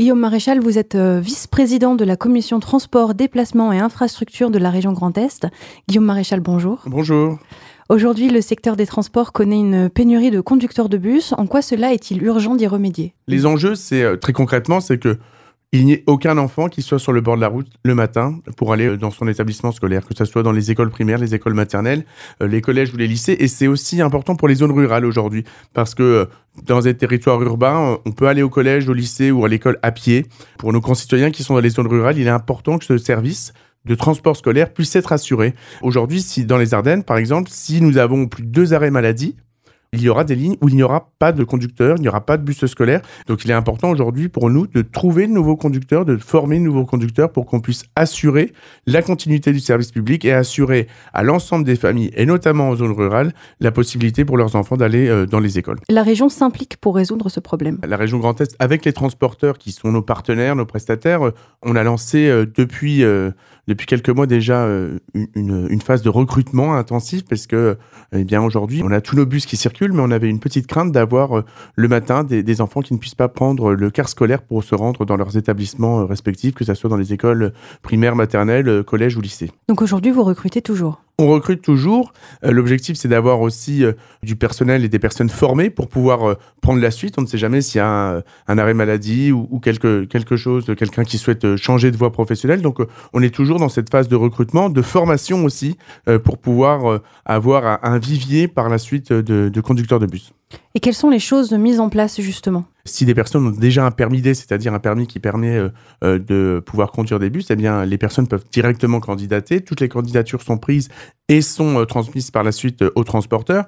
Guillaume Maréchal, vous êtes euh, vice-président de la commission transport, déplacement et infrastructure de la région Grand Est. Guillaume Maréchal, bonjour. Bonjour. Aujourd'hui, le secteur des transports connaît une pénurie de conducteurs de bus. En quoi cela est-il urgent d'y remédier? Les enjeux, c'est euh, très concrètement, c'est que il n'y ait aucun enfant qui soit sur le bord de la route le matin pour aller euh, dans son établissement scolaire, que ce soit dans les écoles primaires, les écoles maternelles, euh, les collèges ou les lycées. Et c'est aussi important pour les zones rurales aujourd'hui, parce que euh, dans des territoires urbains, on peut aller au collège, au lycée ou à l'école à pied. Pour nos concitoyens qui sont dans les zones rurales, il est important que ce service de transport scolaire puisse être assuré. Aujourd'hui, si dans les Ardennes, par exemple, si nous avons plus de deux arrêts maladie, il y aura des lignes où il n'y aura pas de conducteurs, il n'y aura pas de bus scolaire. Donc il est important aujourd'hui pour nous de trouver de nouveaux conducteurs, de former de nouveaux conducteurs pour qu'on puisse assurer la continuité du service public et assurer à l'ensemble des familles, et notamment en zone rurale, la possibilité pour leurs enfants d'aller euh, dans les écoles. La région s'implique pour résoudre ce problème. La région Grand Est, avec les transporteurs qui sont nos partenaires, nos prestataires, euh, on a lancé euh, depuis, depuis quelques mois déjà une, une, phase de recrutement intensif parce que eh bien aujourd'hui on a tous nos bus qui circulent mais on avait une petite crainte d'avoir euh, le matin des, enfants qui ne puissent pas prendre le car scolaire pour se rendre dans leurs établissements euh, respectifs, que ce soit dans les écoles primaires, maternelles, euh, collèges ou lycées. Donc aujourd'hui, vous recrutez toujours? On recrute toujours. L'objectif, c'est d'avoir aussi du personnel et des personnes formées pour pouvoir prendre la suite. On ne sait jamais s'il y a un, arrêt maladie ou, quelque, quelque chose, quelqu'un qui souhaite changer de voie professionnelle. Donc, on est toujours dans cette phase de recrutement, de formation aussi, pour pouvoir avoir un, vivier par la suite de, de conducteurs de bus. Et quelles sont les choses mises en place justement? Si des personnes ont déjà un permis D, c'est-à-dire un permis qui permet euh, euh, de pouvoir conduire des bus, eh bien les personnes peuvent directement candidater. Toutes les candidatures sont prises et sont euh, transmises par la suite aux transporteurs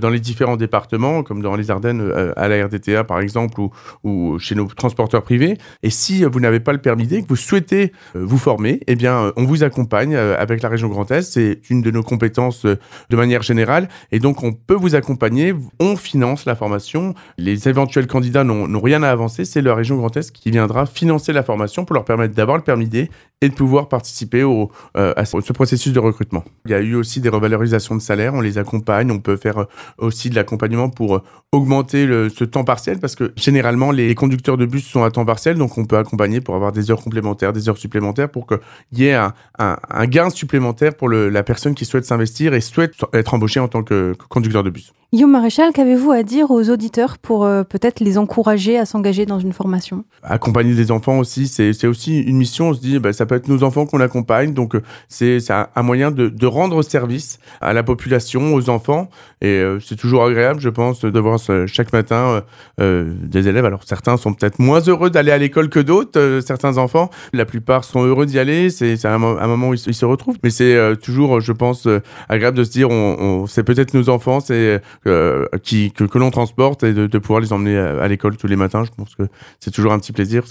dans les différents départements, comme dans les Ardennes à la RDTA par exemple, ou, chez nos transporteurs privés. Et si vous n'avez pas le permis D, que vous souhaitez vous former, eh bien on vous accompagne avec la région Grand Est. C'est une de nos compétences de manière générale, et donc on peut vous accompagner. On finance la formation. Les éventuels candidats n'ont rien à avancer. C'est la région Grand Est qui viendra financer la formation pour leur permettre d'avoir le permis D et de pouvoir participer au, euh, à ce processus de recrutement. Il y a eu aussi des revalorisations de salaire. On les accompagne. On peut faire euh, aussi de l'accompagnement pour euh, augmenter ce temps partiel parce que généralement les conducteurs de bus sont à temps partiel. Donc on peut accompagner pour avoir des heures complémentaires, des heures supplémentaires pour qu'il y ait un, gain supplémentaire pour la personne qui souhaite s'investir et souhaite être embauchée en tant que conducteur de bus. Guillaume Maréchal, qu'avez-vous à dire aux auditeurs pour euh, peut-être les encourager à s'engager dans une formation? Accompagner des enfants aussi, c'est aussi une mission. On se dit, bah, ça peut être nos enfants qu'on accompagne, donc euh, c'est un, moyen de, de, rendre service à la population, aux enfants, et euh, c'est toujours agréable, je pense, de voir chaque matin des élèves. Alors certains sont peut-être moins heureux d'aller à l'école que d'autres, certains enfants. La plupart sont heureux d'y aller. C'est un, un, moment où ils, se retrouvent, mais c'est toujours, je pense, agréable de se dire, on, on c'est peut-être nos enfants, c'est qui que, que l'on transporte et de, pouvoir les emmener à, l'école tous les matins. Je pense que c'est toujours un petit plaisir.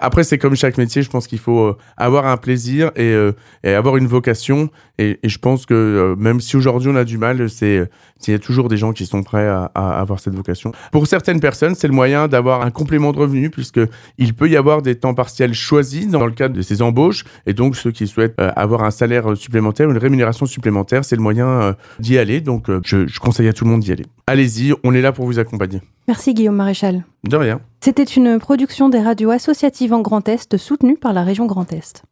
Après, c'est comme chaque métier. Je pense qu'il faut euh, avoir un plaisir et, euh, et avoir une vocation. Et, je pense que euh, même si aujourd'hui on a du mal, c'est il y a toujours des gens qui sont prêts à, avoir cette vocation. Pour certaines personnes, c'est le moyen d'avoir un complément de revenu puisque il peut y avoir des temps partiels choisis dans le cadre de ces embauches. Et donc ceux qui souhaitent avoir un salaire supplémentaire, une rémunération supplémentaire, c'est le moyen d'y aller. Donc je, je conseille à tout le monde d'y aller. Allez-y, on est là pour vous accompagner. Merci Guillaume Maréchal. De rien. C'était une production des radios associatives en Grand Est soutenue par la région Grand Est.